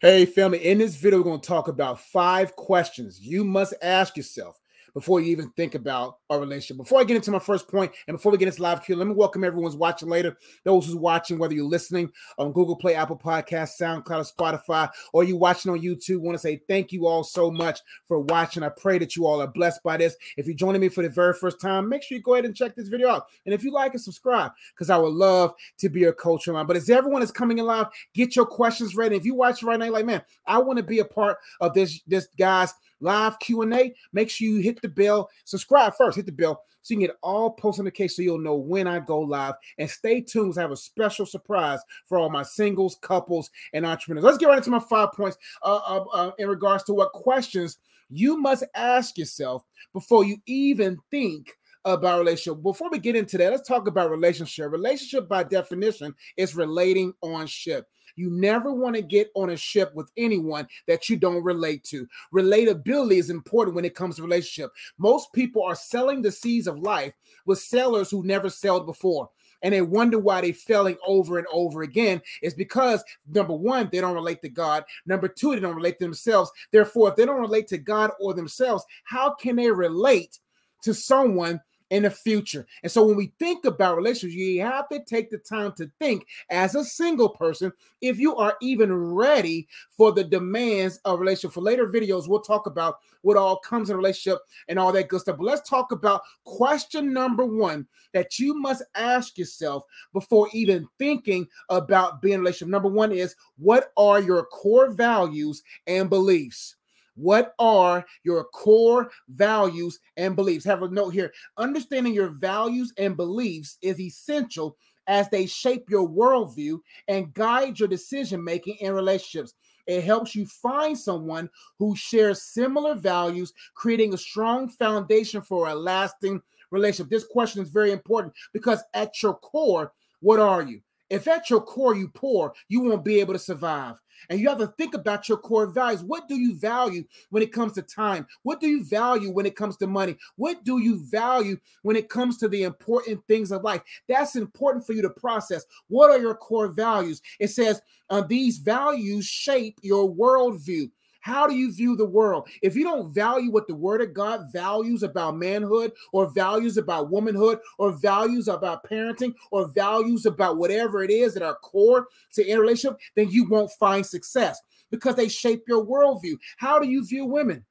Hey, family, in this video, we're going to talk about five questions you must ask yourself before you even think about a relationship. Before I get into my first point, and before we get into live Q, let me welcome everyone's watching later. Those who's watching, whether you're listening on Google Play, Apple Podcast, SoundCloud, Spotify, or you watching on YouTube, want to say thank you all so much for watching. I pray that you all are blessed by this. If you're joining me for the very first time, make sure you go ahead and check this video out. And if you like and subscribe because I would love to be your coach online. But as everyone is coming in live, get your questions ready. If you watch right now, like man, I want to be a part of this, this guys live Q&A, make sure you hit the bell. Subscribe first, hit the bell so you can get all post case so you'll know when I go live. And stay tuned I have a special surprise for all my singles, couples, and entrepreneurs. Let's get right into my five points uh, uh, uh, in regards to what questions you must ask yourself before you even think about relationship. Before we get into that, let's talk about relationship. Relationship, by definition, is relating on ship. You never want to get on a ship with anyone that you don't relate to. Relatability is important when it comes to relationship. Most people are selling the seas of life with sailors who never sailed before and they wonder why they're failing over and over again is because number one they don't relate to god number two they don't relate to themselves therefore if they don't relate to god or themselves how can they relate to someone in the future. And so when we think about relationships, you have to take the time to think as a single person if you are even ready for the demands of relationship. For later videos, we'll talk about what all comes in relationship and all that good stuff. But let's talk about question number one that you must ask yourself before even thinking about being relationship. Number one is what are your core values and beliefs? What are your core values and beliefs? Have a note here. Understanding your values and beliefs is essential as they shape your worldview and guide your decision making in relationships. It helps you find someone who shares similar values, creating a strong foundation for a lasting relationship. This question is very important because at your core, what are you? If at your core you poor, you won't be able to survive. And you have to think about your core values. What do you value when it comes to time? What do you value when it comes to money? What do you value when it comes to the important things of life? That's important for you to process. What are your core values? It says uh, these values shape your worldview. How do you view the world? If you don't value what the word of God values about manhood or values about womanhood or values about parenting or values about whatever it is that are core to in relationship, then you won't find success because they shape your worldview. How do you view women?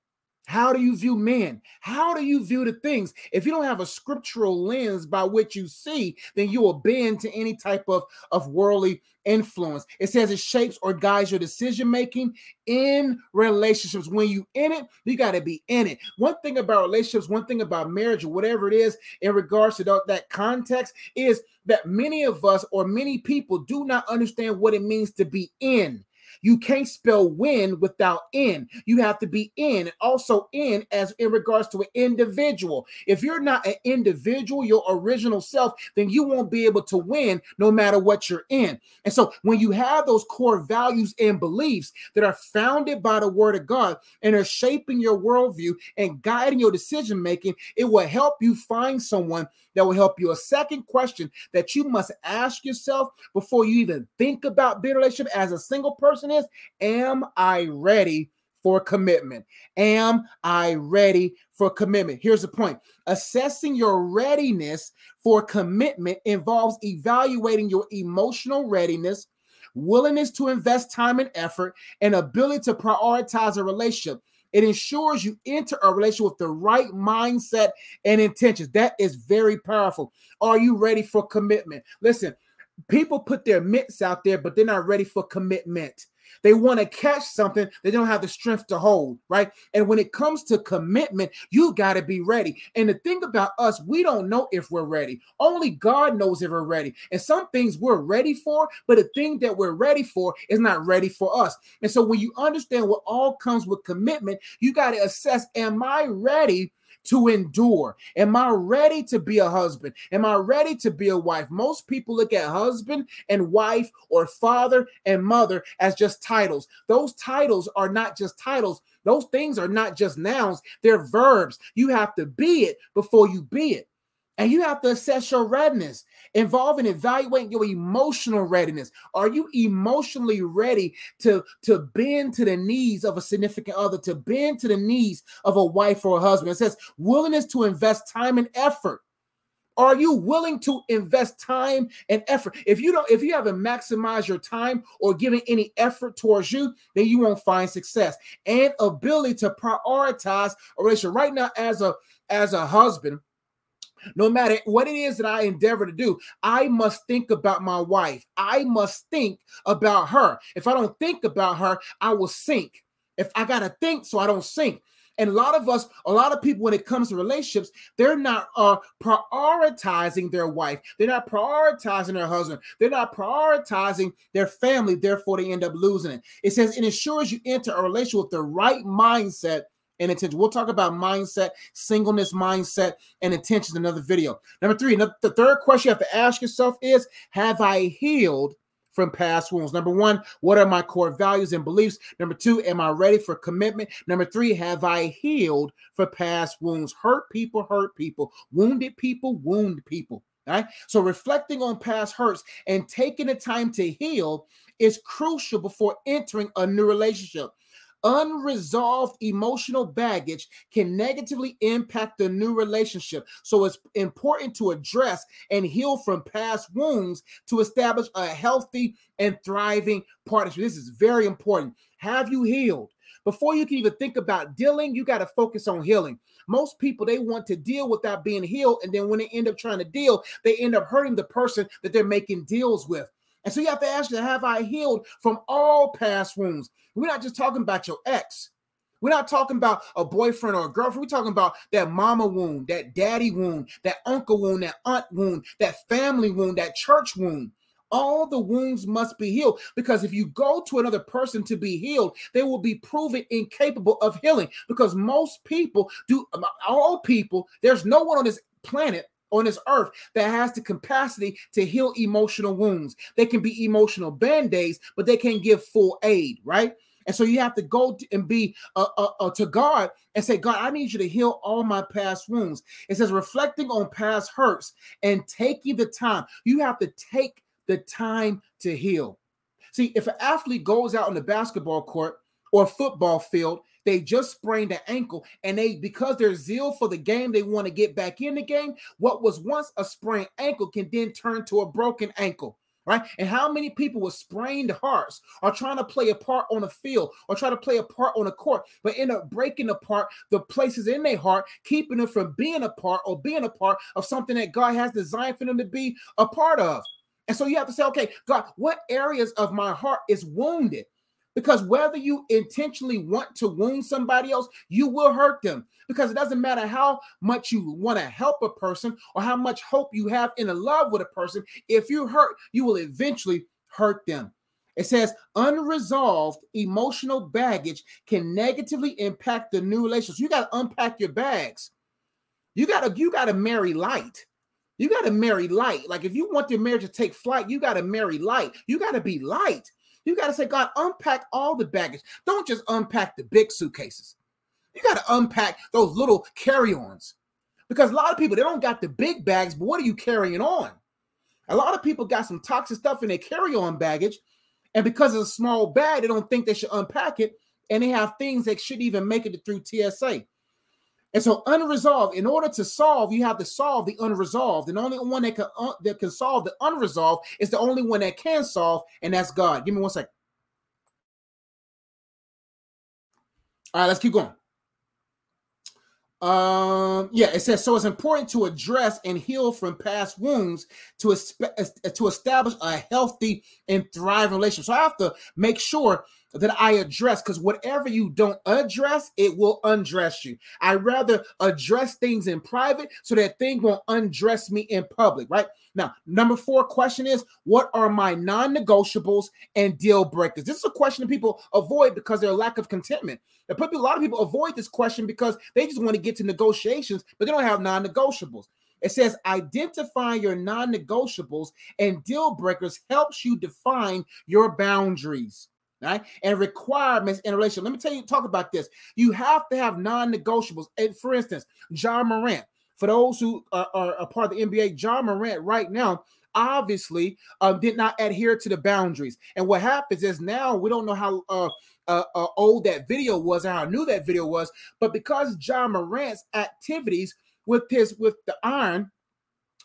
How do you view men? How do you view the things? If you don't have a scriptural lens by which you see, then you will bend to any type of, of worldly influence. It says it shapes or guides your decision making in relationships. When you in it, you got to be in it. One thing about relationships, one thing about marriage, or whatever it is, in regards to that context, is that many of us or many people do not understand what it means to be in. You can't spell win without in. You have to be in, also in as in regards to an individual. If you're not an individual, your original self, then you won't be able to win no matter what you're in. And so when you have those core values and beliefs that are founded by the word of God and are shaping your worldview and guiding your decision making, it will help you find someone that will help you. A second question that you must ask yourself before you even think about being relationship as a single person is Am I ready for commitment? Am I ready for commitment? Here's the point assessing your readiness for commitment involves evaluating your emotional readiness, willingness to invest time and effort, and ability to prioritize a relationship. It ensures you enter a relationship with the right mindset and intentions. That is very powerful. Are you ready for commitment? Listen, people put their mitts out there, but they're not ready for commitment. They want to catch something they don't have the strength to hold, right? And when it comes to commitment, you got to be ready. And the thing about us, we don't know if we're ready. Only God knows if we're ready. And some things we're ready for, but the thing that we're ready for is not ready for us. And so when you understand what all comes with commitment, you got to assess Am I ready? To endure? Am I ready to be a husband? Am I ready to be a wife? Most people look at husband and wife or father and mother as just titles. Those titles are not just titles. Those things are not just nouns, they're verbs. You have to be it before you be it. And you have to assess your readiness, involving evaluating your emotional readiness. Are you emotionally ready to, to bend to the needs of a significant other, to bend to the needs of a wife or a husband? It says willingness to invest time and effort. Are you willing to invest time and effort? If you don't, if you haven't maximized your time or given any effort towards you, then you won't find success and ability to prioritize a relationship. Right now, as a as a husband, no matter what it is that I endeavor to do, I must think about my wife. I must think about her. If I don't think about her, I will sink. If I got to think so I don't sink. And a lot of us, a lot of people, when it comes to relationships, they're not uh, prioritizing their wife. They're not prioritizing their husband. They're not prioritizing their family. Therefore, they end up losing it. It says it ensures you enter a relationship with the right mindset and intention. We'll talk about mindset, singleness mindset, and intentions in another video. Number three, the third question you have to ask yourself is Have I healed from past wounds? Number one, what are my core values and beliefs? Number two, am I ready for commitment? Number three, have I healed for past wounds? Hurt people, hurt people, wounded people, wound people. Right? So reflecting on past hurts and taking the time to heal is crucial before entering a new relationship. Unresolved emotional baggage can negatively impact the new relationship. So it's important to address and heal from past wounds to establish a healthy and thriving partnership. This is very important. Have you healed? Before you can even think about dealing, you got to focus on healing. Most people they want to deal without being healed, and then when they end up trying to deal, they end up hurting the person that they're making deals with. And so you have to ask have I healed from all past wounds? We're not just talking about your ex. We're not talking about a boyfriend or a girlfriend. We're talking about that mama wound, that daddy wound, that uncle wound, that aunt wound, that family wound, that church wound. All the wounds must be healed because if you go to another person to be healed, they will be proven incapable of healing because most people do, all people, there's no one on this planet on this earth that has the capacity to heal emotional wounds. They can be emotional band aids, but they can't give full aid, right? And so you have to go and be uh, uh, uh, to God and say, God, I need you to heal all my past wounds. It says reflecting on past hurts and taking the time. You have to take the time to heal. See, if an athlete goes out on the basketball court or football field they just sprained an ankle, and they because their zeal for the game, they want to get back in the game. What was once a sprained ankle can then turn to a broken ankle right? And how many people with sprained hearts are trying to play a part on a field or try to play a part on a court, but end up breaking apart the places in their heart, keeping them from being a part or being a part of something that God has designed for them to be a part of. And so you have to say, okay, God, what areas of my heart is wounded? Because whether you intentionally want to wound somebody else, you will hurt them. Because it doesn't matter how much you want to help a person or how much hope you have in a love with a person. If you hurt, you will eventually hurt them. It says unresolved emotional baggage can negatively impact the new relationship. You got to unpack your bags. You got to you got to marry light. You got to marry light. Like if you want your marriage to take flight, you got to marry light. You got to be light. You got to say, God, unpack all the baggage. Don't just unpack the big suitcases. You got to unpack those little carry ons because a lot of people, they don't got the big bags, but what are you carrying on? A lot of people got some toxic stuff in their carry on baggage. And because it's a small bag, they don't think they should unpack it. And they have things that shouldn't even make it through TSA. And so unresolved, in order to solve, you have to solve the unresolved. And the only one that can uh, that can solve the unresolved is the only one that can solve, and that's God. Give me one second. All right, let's keep going. Um, yeah, it says so. It's important to address and heal from past wounds to to establish a healthy and thriving relationship. So I have to make sure that I address because whatever you don't address, it will undress you. I rather address things in private so that thing won't undress me in public, right? Now, number four question is what are my non-negotiables and deal breakers? This is a question that people avoid because their lack of contentment. a lot of people avoid this question because they just want to get to negotiations, but they don't have non-negotiables. It says identifying your non negotiables and deal breakers helps you define your boundaries right? And requirements in a relationship. Let me tell you, talk about this. You have to have non-negotiables. And for instance, Ja Morant. For those who are, are a part of the NBA, Ja Morant right now obviously um, did not adhere to the boundaries. And what happens is now we don't know how uh, uh, uh, old that video was how new that video was, but because Ja Morant's activities with his with the iron,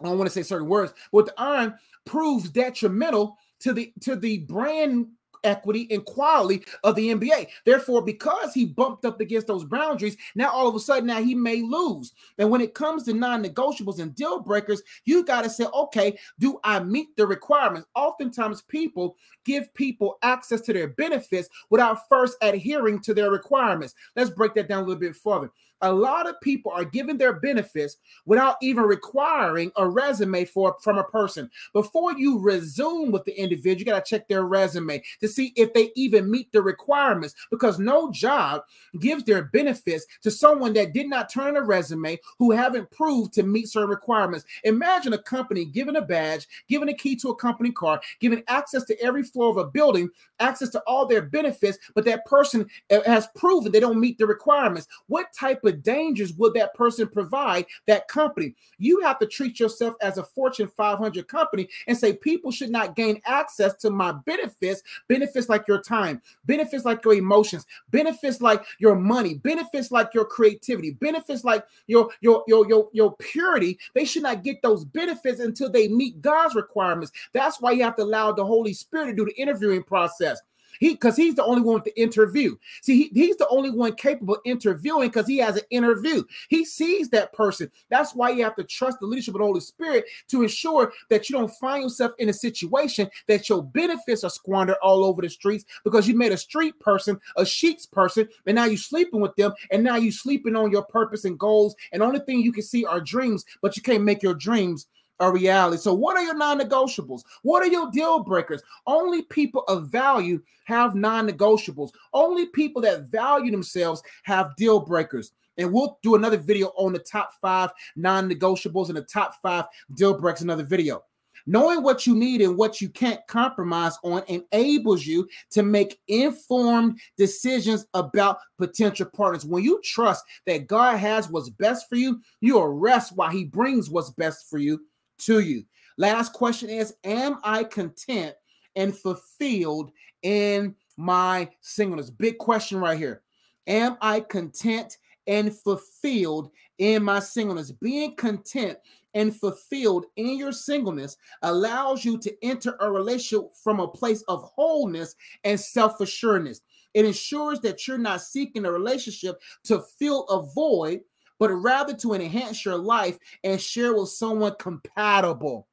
I don't want to say certain words, with the iron proves detrimental to the to the brand equity and quality of the NBA. Therefore, because he bumped up against those boundaries, now all of a sudden now he may lose. And when it comes to non-negotiables and deal breakers, you got to say, okay, do I meet the requirements? Oftentimes people give people access to their benefits without first adhering to their requirements. Let's break that down a little bit further a lot of people are given their benefits without even requiring a resume for from a person. Before you resume with the individual, you got to check their resume to see if they even meet the requirements because no job gives their benefits to someone that did not turn a resume who haven't proved to meet certain requirements. Imagine a company giving a badge, giving a key to a company car, giving access to every floor of a building, access to all their benefits, but that person uh, has proven they don't meet the requirements. What type of dangers would that person provide that company? You have to treat yourself as a Fortune 500 company and say people should not gain access to my benefits, benefits like your time, benefits like your emotions, benefits like your money, benefits like your creativity, benefits like your your your your, your purity. They should not get those benefits until they meet God's requirements. That's why you have to allow the Holy Spirit to do the interviewing process. He because he's the only one with the interview. See, he, he's the only one capable interviewing because he has an interview. He sees that person. That's why you have to trust the leadership of the Holy Spirit to ensure that you don't find yourself in a situation that your benefits are squandered all over the streets because you made a street person, a sheets person, and now you're sleeping with them, and now you're sleeping on your purpose and goals, and only thing you can see are dreams, but you can't make your dreams a reality. So, what are your non negotiables? What are your deal breakers? Only people of value have non negotiables. Only people that value themselves have deal breakers. And we'll do another video on the top five non negotiables and the top five deal breakers, another video. Knowing what you need and what you can't compromise on enables you to make informed decisions about potential partners. When you trust that God has what's best for you, you rest while He brings what's best for you to you. Last question is Am I content and fulfilled in my singleness? Big question right here. Am I content and fulfilled in my singleness? Being content and fulfilled in your singleness allows you to enter a relationship from a place of wholeness and self assuredness. It ensures that you're not seeking a relationship to fill a void, but rather to enhance your life and share with someone compatible.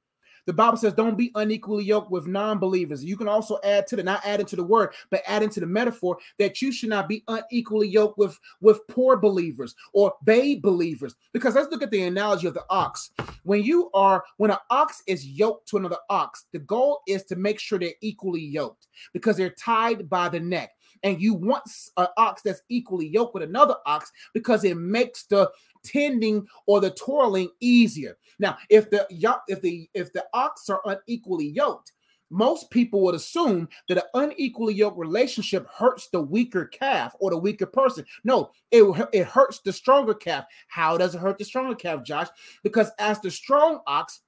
The Bible says, don't be unequally yoked with non believers. You can also add to the, not add into the word, but add into the metaphor that you should not be unequally yoked with, with poor believers or babe believers. Because let's look at the analogy of the ox. When you are, when an ox is yoked to another ox, the goal is to make sure they're equally yoked because they're tied by the neck and you want an ox that's equally yoked with another ox because it makes the tending or the toiling easier. Now, if the if the if the ox are unequally yoked, most people would assume that an unequally yoked relationship hurts the weaker calf or the weaker person. No, it, it hurts the stronger calf. How does it hurt the stronger calf, Josh? Because as the strong ox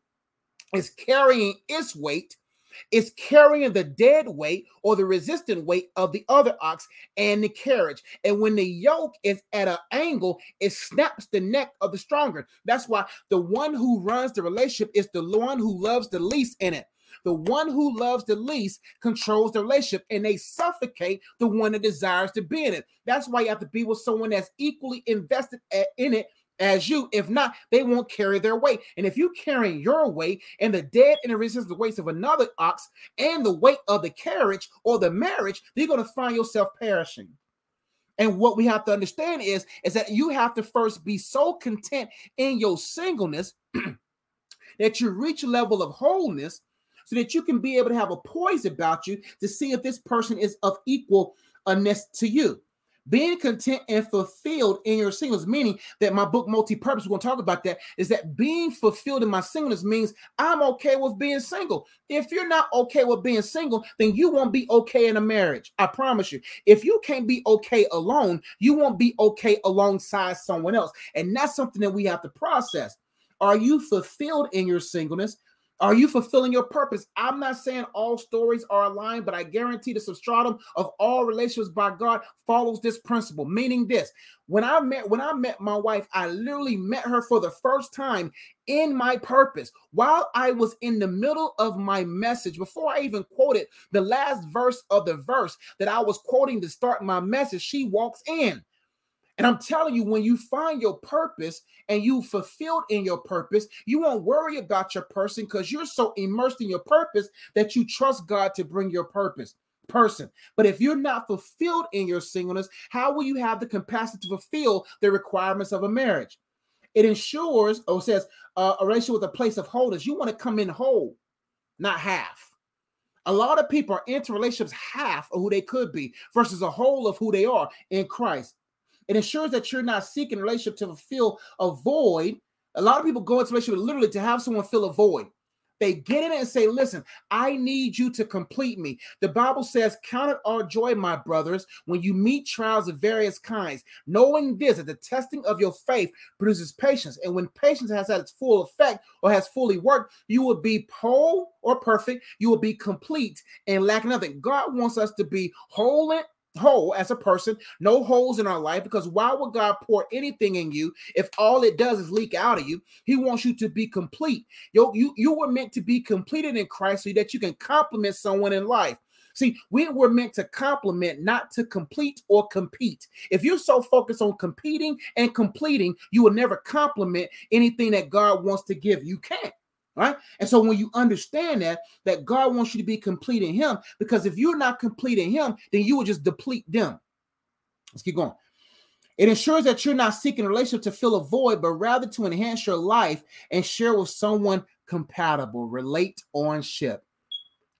is carrying its weight, is carrying the dead weight or the resistant weight of the other ox and the carriage. And when the yoke is at an angle, it snaps the neck of the stronger. That's why the one who runs the relationship is the one who loves the least in it. The one who loves the least controls the relationship and they suffocate the one that desires to be in it. That's why you have to be with someone that's equally invested eh, in it as you. If not, they won't carry their weight. And if you carry your weight and the dead and the weights of another ox and the weight of the carriage or the marriage, you're going to find yourself perishing. And what we have to understand is, is that you have to first be so content in your singleness that you reach a level of wholeness so that you can be able to have a poise about you to see if this person is of equal to you. Being content and fulfilled in your singleness, meaning that my book multi-purpose, we're going to talk about that, is that being fulfilled in my singleness means I'm okay with being single. If you're not okay with being single, then you won't be okay in a marriage. I promise you. If you can't be okay alone, you won't be okay alongside someone else. And that's something that we have to process. Are you fulfilled in your singleness? Are you fulfilling your purpose? I'm not saying all stories are aligned, but I guarantee the substratum of all relationships by God follows this principle, meaning this. When I met when I met my wife, I literally met her for the first time in my purpose while I was in the middle of my message. Before I even quoted the last verse of the verse that I was quoting to start my message, she walks in. And I'm telling you, when you find your purpose and you fulfilled in your purpose, you won't worry about your person because you're so immersed in your purpose that you trust God to bring your purpose person. But if you're not fulfilled in your singleness, how will you have the capacity to fulfill the requirements of a marriage? It ensures, or says, uh, a relationship with a place of wholeness. You want to come in whole, not half. A lot of people are into relationships half of who they could be versus a whole of who they are in Christ. It ensures that you're not seeking relationship to fulfill a void. A lot of people go into a relationship literally to have someone fill a void. They get in it and say, Listen, I need you to complete me. The Bible says, Count it all joy, my brothers, when you meet trials of various kinds, knowing this, that the testing of your faith produces patience. And when patience has had its full effect or has fully worked, you will be whole or perfect. You will be complete and lack nothing. God wants us to be whole and whole as a person, no holes in our life, because why would God pour anything in you if all it does is leak out of you? He wants you to be complete. You, you, you were meant to be completed in Christ so that you can complement someone in life. See, we were meant to complement, not to complete or compete. If you're so focused on competing and completing, you will never complement anything that God wants to give. You can't. Right. And so when you understand that, that God wants you to be complete in Him, because if you're not complete in Him, then you will just deplete them. Let's keep going. It ensures that you're not seeking a relationship to fill a void, but rather to enhance your life and share with someone compatible. Relate on ship.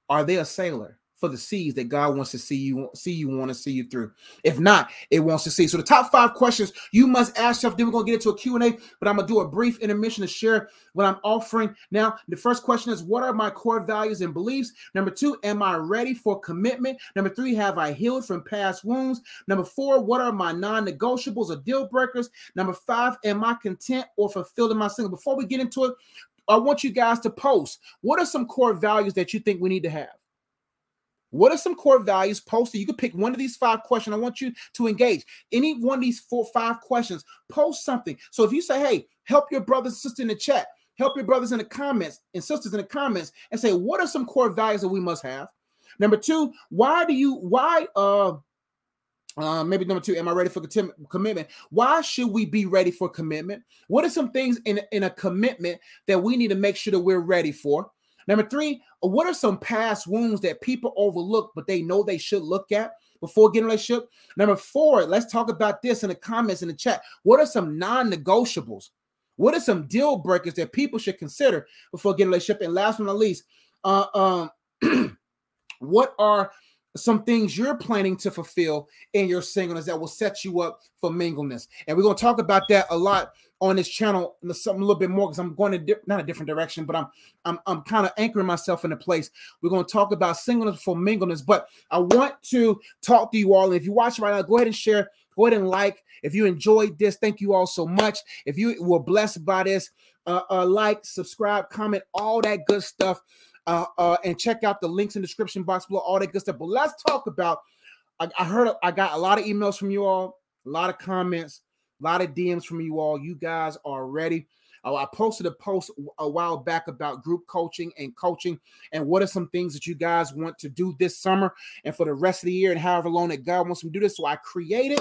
Are they a sailor? For the seeds that God wants to see you see you want to see you through. If not, it wants to see. So the top five questions you must ask yourself. Then we're gonna get into a Q and A, but I'm gonna do a brief intermission to share what I'm offering. Now, the first question is, what are my core values and beliefs? Number two, am I ready for commitment? Number three, have I healed from past wounds? Number four, what are my non-negotiables or deal breakers? Number five, am I content or fulfilled in my single? Before we get into it, I want you guys to post. What are some core values that you think we need to have? What are some core values posted? You can pick one of these five questions. I want you to engage. Any one of these four, five questions, post something. So if you say, hey, help your brothers and sisters in the chat, help your brothers in the comments and sisters in the comments, and say, what are some core values that we must have? Number two, why do you, why, uh, uh, maybe number two, am I ready for commitment? Why should we be ready for commitment? What are some things in, in a commitment that we need to make sure that we're ready for? Number three, what are some past wounds that people overlook, but they know they should look at before getting a relationship? Number four, let's talk about this in the comments in the chat. What are some non-negotiables? What are some deal breakers that people should consider before getting a relationship? And last but not least, uh, um, what are some things you're planning to fulfill in your singleness that will set you up for mingleness. And we're going to talk about that a lot on this channel, something a little bit more because I'm going to di- not a different direction, but I'm I'm I'm kind of anchoring myself in a place. We're going to talk about singleness for mingleness, but I want to talk to you all. And if you watch right now, go ahead and share. Go ahead and like. If you enjoyed this, thank you all so much. If you were blessed by this, uh, uh like, subscribe, comment, all that good stuff uh, uh, and check out the links in the description box below, all that good stuff. But let's talk about. I, I heard I got a lot of emails from you all, a lot of comments, a lot of DMs from you all. You guys are ready. Uh, I posted a post a while back about group coaching and coaching, and what are some things that you guys want to do this summer and for the rest of the year, and however long that God wants to do this. So I created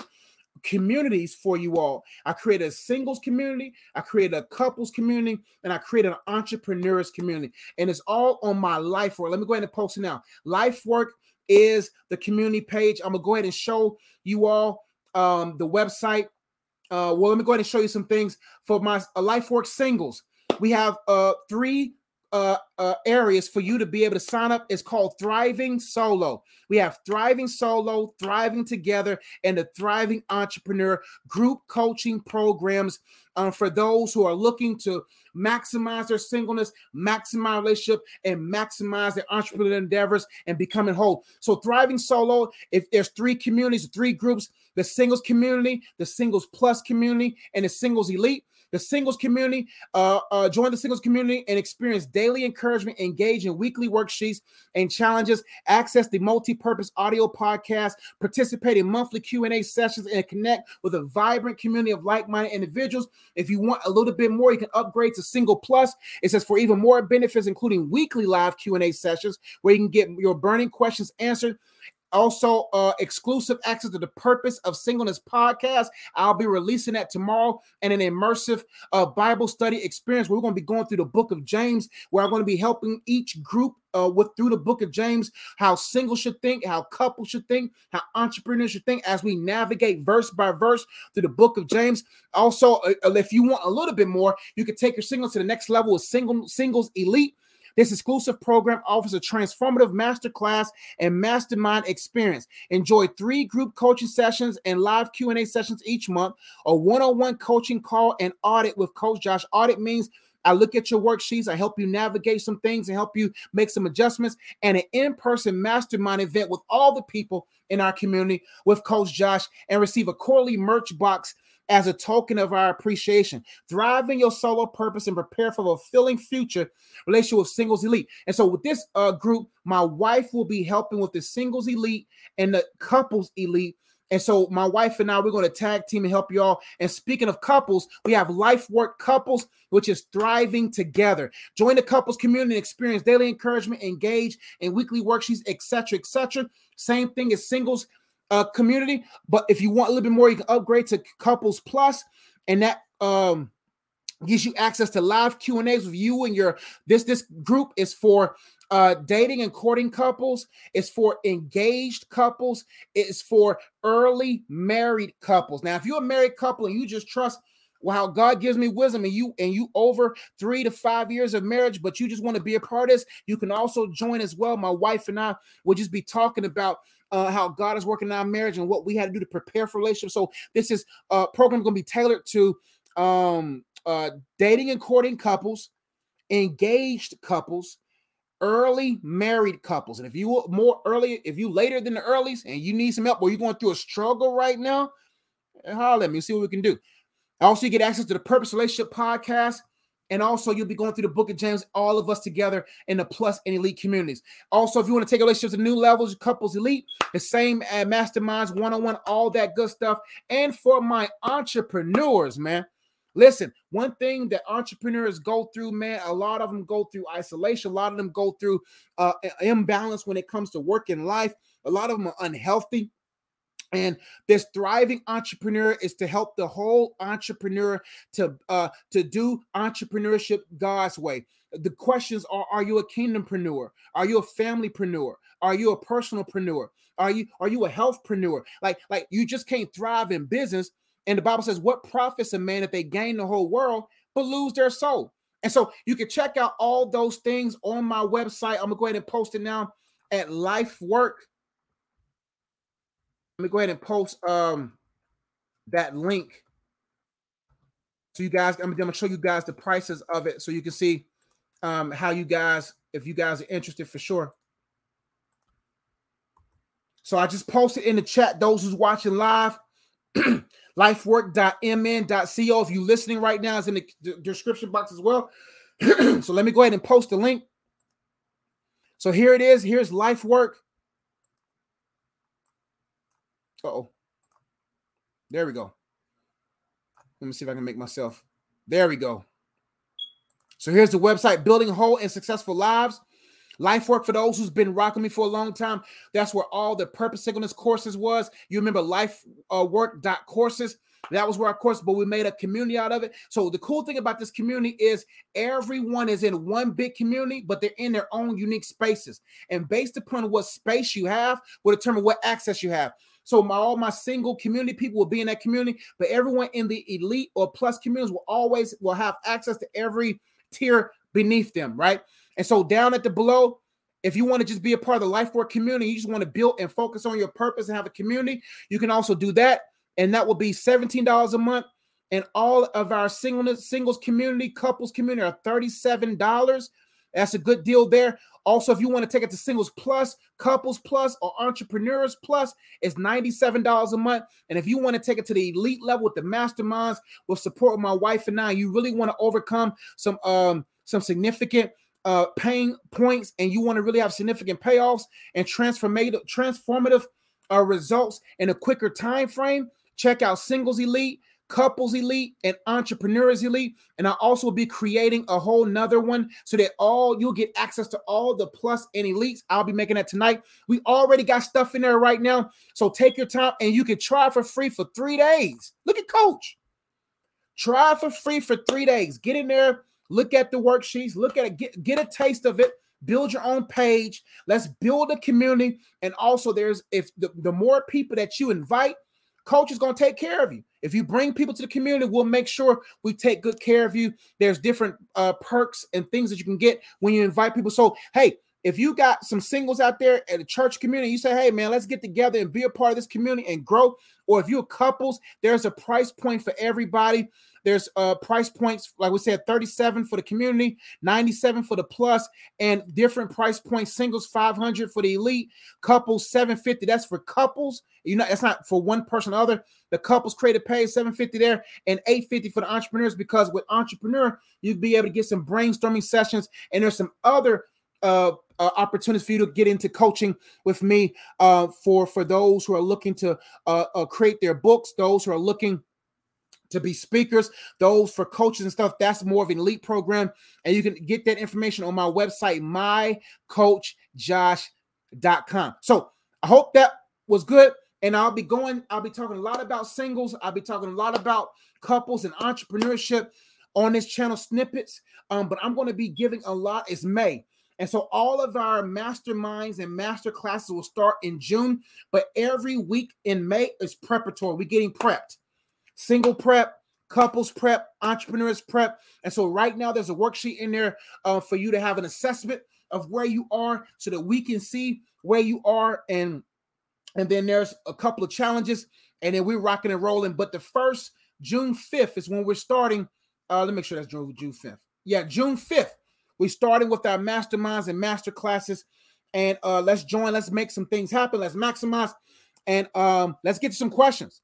communities for you all. I created a singles community, I created a couples community, and I created an entrepreneurs community. And it's all on my life work. Let me go ahead and post it now. Life work is the community page. I'm gonna go ahead and show you all um, the website. Uh, well, let me go ahead and show you some things for my uh, life work singles. We have uh, three uh, uh, areas for you to be able to sign up is called Thriving Solo. We have Thriving Solo, Thriving Together, and the Thriving Entrepreneur group coaching programs um, for those who are looking to maximize their singleness, maximize relationship, and maximize their entrepreneurial endeavors and becoming whole. So, Thriving Solo, if there's three communities, three groups the singles community, the singles plus community, and the singles elite. The singles community. Uh, uh, join the singles community and experience daily encouragement, engage in weekly worksheets and challenges, access the multi-purpose audio podcast, participate in monthly Q&A sessions, and connect with a vibrant community of like-minded individuals. If you want a little bit more, you can upgrade to Single Plus. It says for even more benefits, including weekly live Q&A sessions where you can get your burning questions answered also, uh, exclusive access to the Purpose of Singleness podcast. I'll be releasing that tomorrow and an immersive uh, Bible study experience. Where we're going to be going through the book of James, where I'm going to be helping each group uh, with through the book of James, how singles should think, how couples should think, how entrepreneurs should think as we navigate verse by verse through the book of James. Also, uh, if you want a little bit more, you can take your singles to the next level with single singles elite. This exclusive program offers a transformative masterclass and mastermind experience. Enjoy three group coaching sessions and live Q&A sessions each month, a one-on-one coaching call and audit with Coach Josh. Audit means I look at your worksheets, I help you navigate some things and help you make some adjustments, and an in person mastermind event with all the people in our community with Coach Josh and receive a quarterly merch box as a token of our appreciation. Thrive in your solo purpose and prepare for a fulfilling future relationship with Singles Elite. And so, with this uh, group, my wife will be helping with the Singles Elite and the Couples Elite. And so, my wife and I, we're going to tag team and help y'all. And speaking of couples, we have Life Work Couples, which is thriving together. Join the couples community experience daily encouragement, engage in weekly worksheets, etc., etc. Same thing as singles uh, community. But if you want a little bit more, you can upgrade to Couples Plus, and that um gives you access to live Q and A's with you and your this this group is for uh dating and courting couples it's for engaged couples it's for early married couples now if you're a married couple and you just trust wow god gives me wisdom and you and you over three to five years of marriage but you just want to be a part of this you can also join as well my wife and i will just be talking about uh, how God is working in our marriage and what we had to do to prepare for relationships. So this is a program going to be tailored to um, uh, dating and courting couples, engaged couples, early married couples. And if you more early, if you later than the earlies and you need some help or you're going through a struggle right now, holler at me. See what we can do. Also, you get access to the Purpose Relationship Podcast and also, you'll be going through the book of James, all of us together in the plus and elite communities. Also, if you want to take relationships to new levels, couples elite, the same uh, masterminds, one on one, all that good stuff. And for my entrepreneurs, man. Listen, one thing that entrepreneurs go through, man, a lot of them go through isolation. A lot of them go through uh, imbalance when it comes to work and life. A lot of them are unhealthy. And this thriving entrepreneur is to help the whole entrepreneur to uh, to do entrepreneurship God's way. The questions are: Are you a kingdompreneur? Are you a familypreneur? Are you a personalpreneur? Are you are you a healthpreneur? Like like you just can't thrive in business. And the Bible says, "What profits a man if they gain the whole world but lose their soul?" And so you can check out all those things on my website. I'm gonna go ahead and post it now at Life Work let me go ahead and post um that link. So you guys, I'm, gonna show you guys the prices of it so you can see um how you guys, if you guys are interested for sure. So I just posted in the chat those who's watching live. lifework.mn.co. If you're listening right now, it's in the description box as well. so let me go ahead and post the link. So here it is. Here's LifeWork. Oh. There we go. Let me see if I can make myself. There we go. So here's the website Building Whole and Successful Lives. Life work for those who's been rocking me for a long time. That's where all the purpose singleness courses was. You remember life uh, work dot courses. That was where our course, but we made a community out of it. So the cool thing about this community is everyone is in one big community, but they're in their own unique spaces. And based upon what space you have, will determine what access you have. So my all my single community people will be in that community, but everyone in the elite or plus communities will always will have access to every tier beneath them, right? And so down at the below, if you want to just be a part of the life work community, you just want to build and focus on your purpose and have a community, you can also do that. And that will be $17 a month. And all of our singleness, singles community, couples community are $37. That's a good deal there. Also, if you want to take it to singles plus, couples plus, or entrepreneurs plus, it's $97 a month. And if you want to take it to the elite level with the masterminds, with support with my wife and I, you really want to overcome some um some significant uh pain points and you want to really have significant payoffs and transformative transformative uh, results in a quicker time frame, check out Singles Elite couples elite and entrepreneurs elite. And i'll also be creating a whole nother one so that all you'll get access to all the plus and elites. I'll be making that tonight. We already got stuff in there right now. So take your time and you can try for free for three days. Look at coach. Try for free for three days. Get in there. Look at the worksheets. Look at it. Get, get a taste of it. Build your own page. Let's build a community. And also there's if the, the more people that you invite coach is going to take care of you if you bring people to the community, we'll make sure we take good care of you. There's different uh, perks and things that you can get when you invite people. So, hey, if you got some singles out there at a church community, you say, hey, man, let's get together and be a part of this community and grow. Or if you're couples, there's a price point for everybody. There's uh price points, like we said, 37 for the community, 97 for the plus, and different price points. Singles 500 for the elite, couples 750. That's for couples. You know, that's not for one person or other. The couples created pay 750 there and 850 for the entrepreneurs because with entrepreneur, you'd be able to get some brainstorming sessions, and there's some other uh, uh, opportunities for you to get into coaching with me uh, for for those who are looking to uh, uh, create their books, those who are looking to be speakers, those for coaches and stuff. That's more of an elite program. And you can get that information on my website, mycoachjosh.com. So I hope that was good. And I'll be going, I'll be talking a lot about singles. I'll be talking a lot about couples and entrepreneurship on this channel snippets. Um, but I'm going to be giving a lot. It's May. And so all of our masterminds and master classes will start in June, but every week in May is preparatory. We're getting prepped. Single prep, couples prep, entrepreneurs prep. And so right now there's a worksheet in there uh, for you to have an assessment of where you are so that we can see where you are. And and then there's a couple of challenges and then we're rocking and rolling. But the first june 5th is when we're starting. Uh let me make sure that's june, june 5th yeah june 5th we're starting with our masterminds and master classes and uh let's join let's make some things happen let's maximize and um let's get to some questions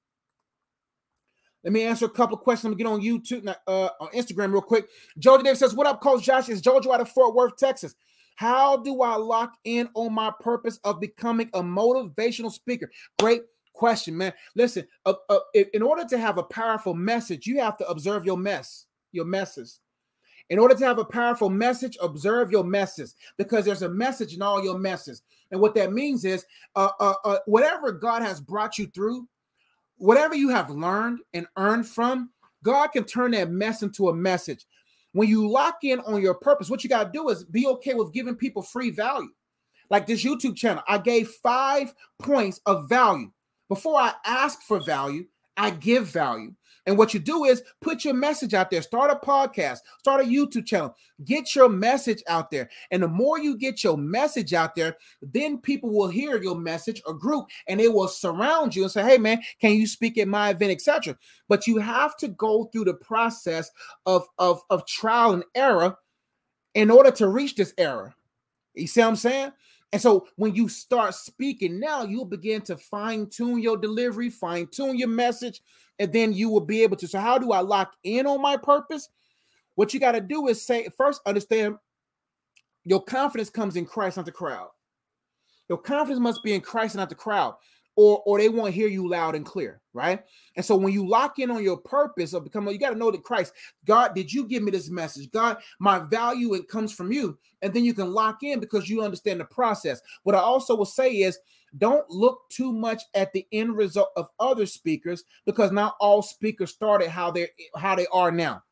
let me answer a couple questions. Let me get on YouTube, uh, on Instagram, real quick. Jojo Davis says, "What up, Coach Josh? Is Jojo out of Fort Worth, Texas? How do I lock in on my purpose of becoming a motivational speaker?" Great question, man. Listen, uh, uh, in order to have a powerful message, you have to observe your mess, your messes. In order to have a powerful message, observe your messes because there's a message in all your messes. And what that means is, uh, uh, uh, whatever God has brought you through, whatever you have learned and earned from, God can turn that mess into a message. When you lock in on your purpose, what you got to do is be okay with giving people free value. Like this YouTube channel, I gave five points of value. Before I ask for value, I give value. And what you do is put your message out there. Start a podcast, start a YouTube channel, get your message out there. And the more you get your message out there, then people will hear your message or group and they will surround you and say, Hey man, can you speak at my event, etc. But you have to go through the process of, of, of trial and error in order to reach this error. You see what I'm saying? And so when you start speaking now, you'll begin to fine tune your delivery, fine tune your message, and then you will be able to. So, how do I lock in on my purpose? What you got to do is say, first, understand your confidence comes in Christ, not the crowd. Your confidence must be in Christ, not the crowd or or they won't hear you loud and clear, right? And so when you lock in on your purpose of becoming, you got to know that Christ, God, did you give me this message? God, my value it comes from you, and then you can lock in because you understand the process. What I also will say is, don't look too much at the end result of other speakers because not all speakers started how they how they are now.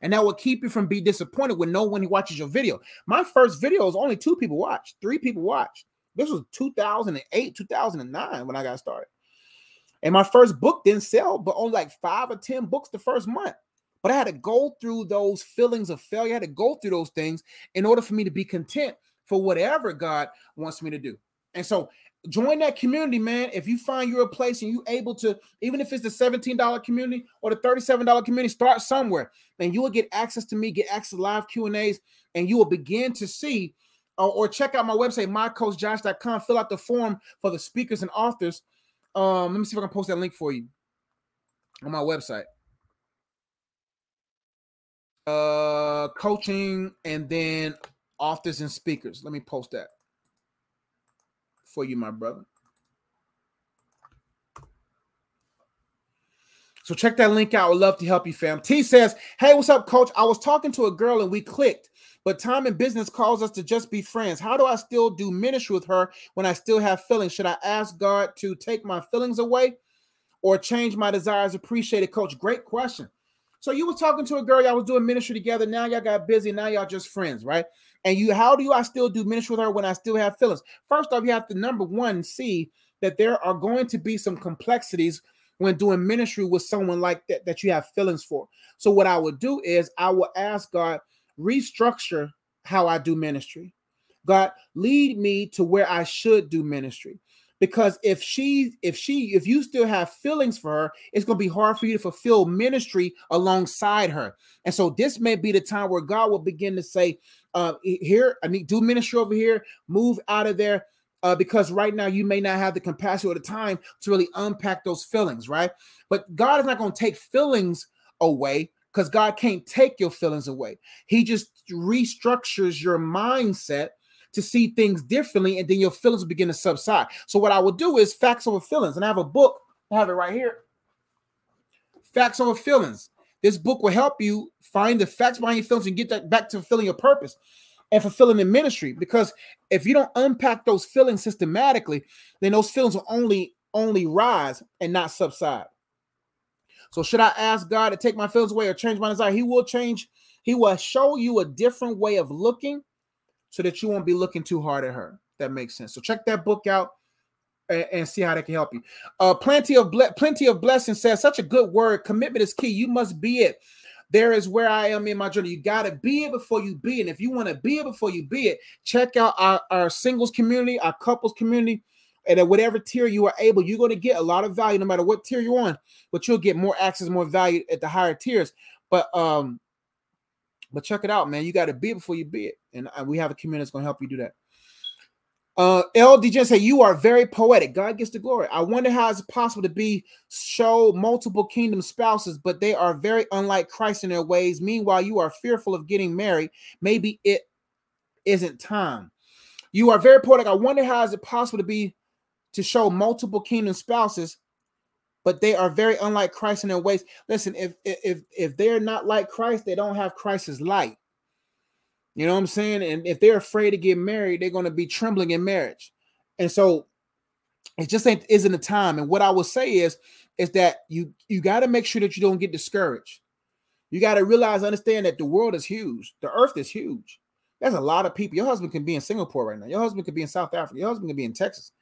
And that will keep you from being disappointed when no one watches your video. My first video is only two people watch, three people watch. This was 2008, 2009 when I got started. And my first book didn't sell, but only like five or 10 books the first month. But I had to go through those feelings of failure. I had to go through those things in order for me to be content for whatever God wants me to do. And so join that community, man. If you find you're a place and you're able to, even if it's the $17 community or the $37 community, start somewhere. And you will get access to me, get access to live Q&As, and you will begin to see uh, or check out my website, mycoachjosh.com. Fill out the form for the speakers and authors. Um, let me see if I can post that link for you on my website. Uh, coaching and then authors and speakers. Let me post that for you, my brother. So check that link out. I would love to help you, fam. T says, Hey, what's up, coach? I was talking to a girl and we clicked, but time and business calls us to just be friends. How do I still do ministry with her when I still have feelings? Should I ask God to take my feelings away or change my desires? Appreciate it, coach. Great question. So you were talking to a girl, y'all was doing ministry together. Now y'all got busy. Now y'all just friends, right? And you, how do I still do ministry with her when I still have feelings? First off, you have to number one see that there are going to be some complexities when doing ministry with someone like that that you have feelings for. So what I would do is I will ask God restructure how I do ministry. God lead me to where I should do ministry. Because if she if she if you still have feelings for her it's going to be hard for you to fulfill ministry alongside her. And so this may be the time where god will begin to say uh here i need do ministry over here move out of there uh, because right now you may not have the capacity or the time to really unpack those feelings right? But god is not going to take feelings away because god can't take your feelings away he just restructures your mindset to see things differently, and then your feelings begin to subside. So, what I will do is facts over feelings, and I have a book, I have it right here. Facts over feelings. This book will help you find the facts behind your feelings and get that back to fulfilling your purpose and fulfilling the ministry. Because if you don't unpack those feelings systematically, then those feelings will only only rise and not subside. So should I ask God to take my feelings away or change my desire? He will change. He will show you a different way of looking so that you won't be looking too hard at her. That makes sense. So check that book out and, and see how that can help you. Uh, plenty of ble- plenty of blessings says such a good word. Commitment is key. You must be it. There is where I am in my journey. You got to be it before you be it. And if you want to be it before you be it, check out our, our singles community, our couples community. And at whatever tier you are able, you're going to get a lot of value no matter what tier you're on, but you'll get more access, more value at the higher tiers. But um, but check it out, man. You got to be it before you be it. And uh, we have a community that's going to help you do that. Uh, LDJ say you are very poetic. God gets the glory. I wonder how it's possible to be show multiple kingdom spouses, but they are very unlike Christ in their ways. Meanwhile, you are fearful of getting married. Maybe it isn't time. You are very poetic. I wonder how is it possible to be to show multiple kingdom spouses, but they are very unlike Christ in their ways. Listen, if if if they're not like Christ, they don't have Christ's light. You know what I'm saying? And if they're afraid to get married, they're going to be trembling in marriage. And so it just ain't isn't the time. And what I will say is, is that you you got to make sure that you don't get discouraged. You got to realize, understand that the world is huge. The earth is huge. There's a lot of people. Your husband can be in Singapore right now. Your husband could be in South Africa. Your husband could be in Texas.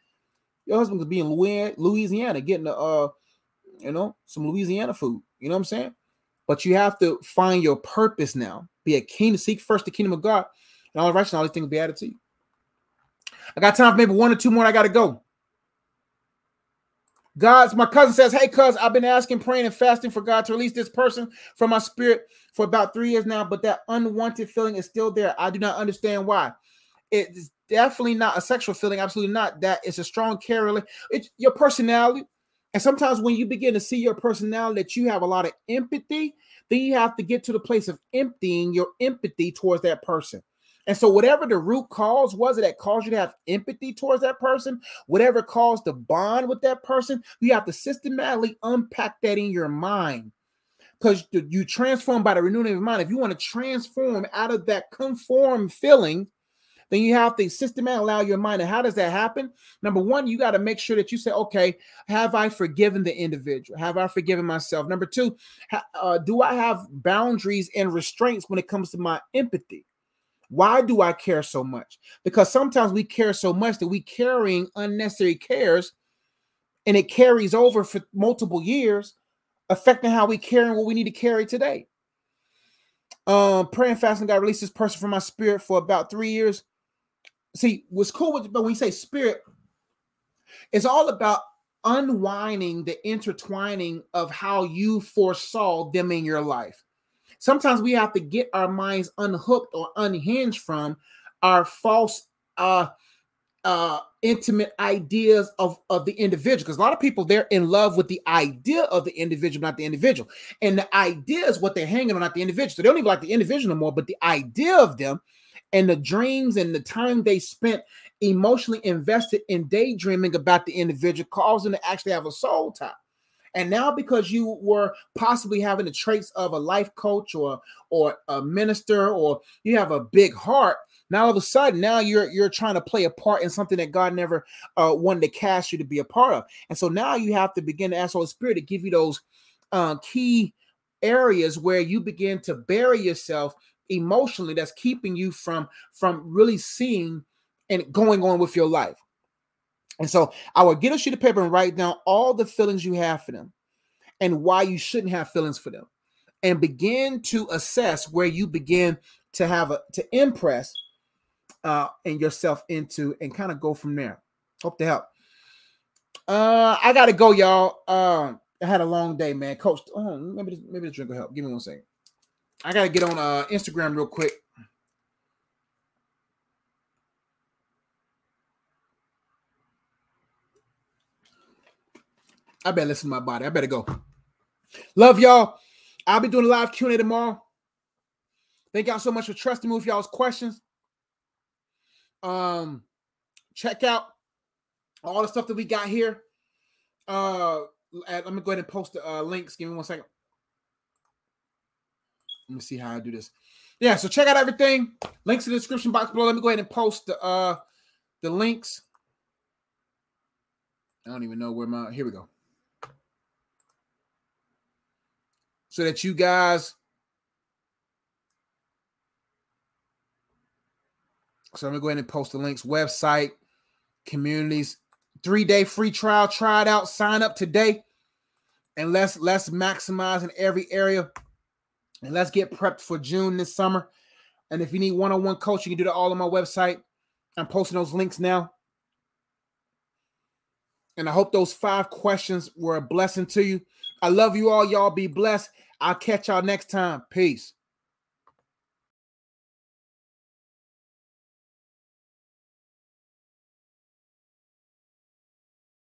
Your husband could be in Louisiana getting the uh you know, some Louisiana food. You know what I'm saying? But you have to find your purpose now. Be a king, seek first the kingdom of God, and all the righteousness, all these things will be added to you. I got time for maybe one or two more. I got to go. God's my cousin says, Hey, cuz I've been asking, praying, and fasting for God to release this person from my spirit for about three years now, but that unwanted feeling is still there. I do not understand why. It's definitely not a sexual feeling, absolutely not. That it's a strong care. It's your personality, and sometimes when you begin to see your personality that you have a lot of empathy, then you have to get to the place of emptying your empathy towards that person. And so, whatever the root cause was that caused you to have empathy towards that person, whatever caused the bond with that person, you have to systematically unpack that in your mind. Because you transform by the renewing of your mind. If you want to transform out of that conform feeling then you have to systematically allow your mind. And how does that happen? Number one, you got to make sure that you say, okay, have I forgiven the individual? Have I forgiven myself? Number two, uh, do I have boundaries and restraints when it comes to my empathy? Why do I care so much? Because sometimes we care so much that we carrying unnecessary cares and it carries over for multiple years, affecting how we carry what we need to carry today. Um, praying fasting, God released this person from my spirit for about three years see what's cool with but when you say spirit It's all about unwinding the intertwining of how you foresaw them in your life. Sometimes we have to get our minds unhooked or unhinged from our false uh uh intimate ideas of of the individual because a lot of people they're in love with the idea of the individual not the individual and the idea is what they're hanging on not the individual so they don't even like the individual no more but the idea of them and the dreams and the time they spent emotionally invested in daydreaming about the individual caused them to actually have a soul tie. And now, because you were possibly having the traits of a life coach or or a minister, or you have a big heart, now all of a sudden, now you're you're trying to play a part in something that God never uh, wanted to cast you to be a part of. And so now you have to begin to ask Holy Spirit to give you those uh, key areas where you begin to bury yourself emotionally that's keeping you from from really seeing and going on with your life. And so I will get a sheet of paper and write down all the feelings you have for them and why you shouldn't have feelings for them and begin to assess where you begin to have a to impress uh and yourself into and kind of go from there. Hope to help. Uh I gotta go, y'all. Um I had a long day, man. Coach, oh, maybe maybe the drink will help. Give me one second. I gotta get on uh Instagram real quick. I better listen to my body. I better go. Love y'all. I'll be doing a live Q&A tomorrow. Thank y'all so much for trusting me with y'all's questions. Um, check out all the stuff that we got here. Uh, let me go ahead and post the uh, links. Give me one second. Let me see how I do this. Yeah, so check out everything. Links in the description box below. Let me go ahead and post the uh the links. I don't even know where my here we go. so that you guys So I'm gonna go ahead and post the links, website, communities, three-day free trial. Try it out, sign up today, and let's let's maximize in every area. And let's get prepped for June this summer. And if you need one-on-one coaching, you can do that all on my website. I'm posting those links now. And I hope those five questions were a blessing to you. I love you all. Y'all be blessed. I'll catch y'all next time. Peace.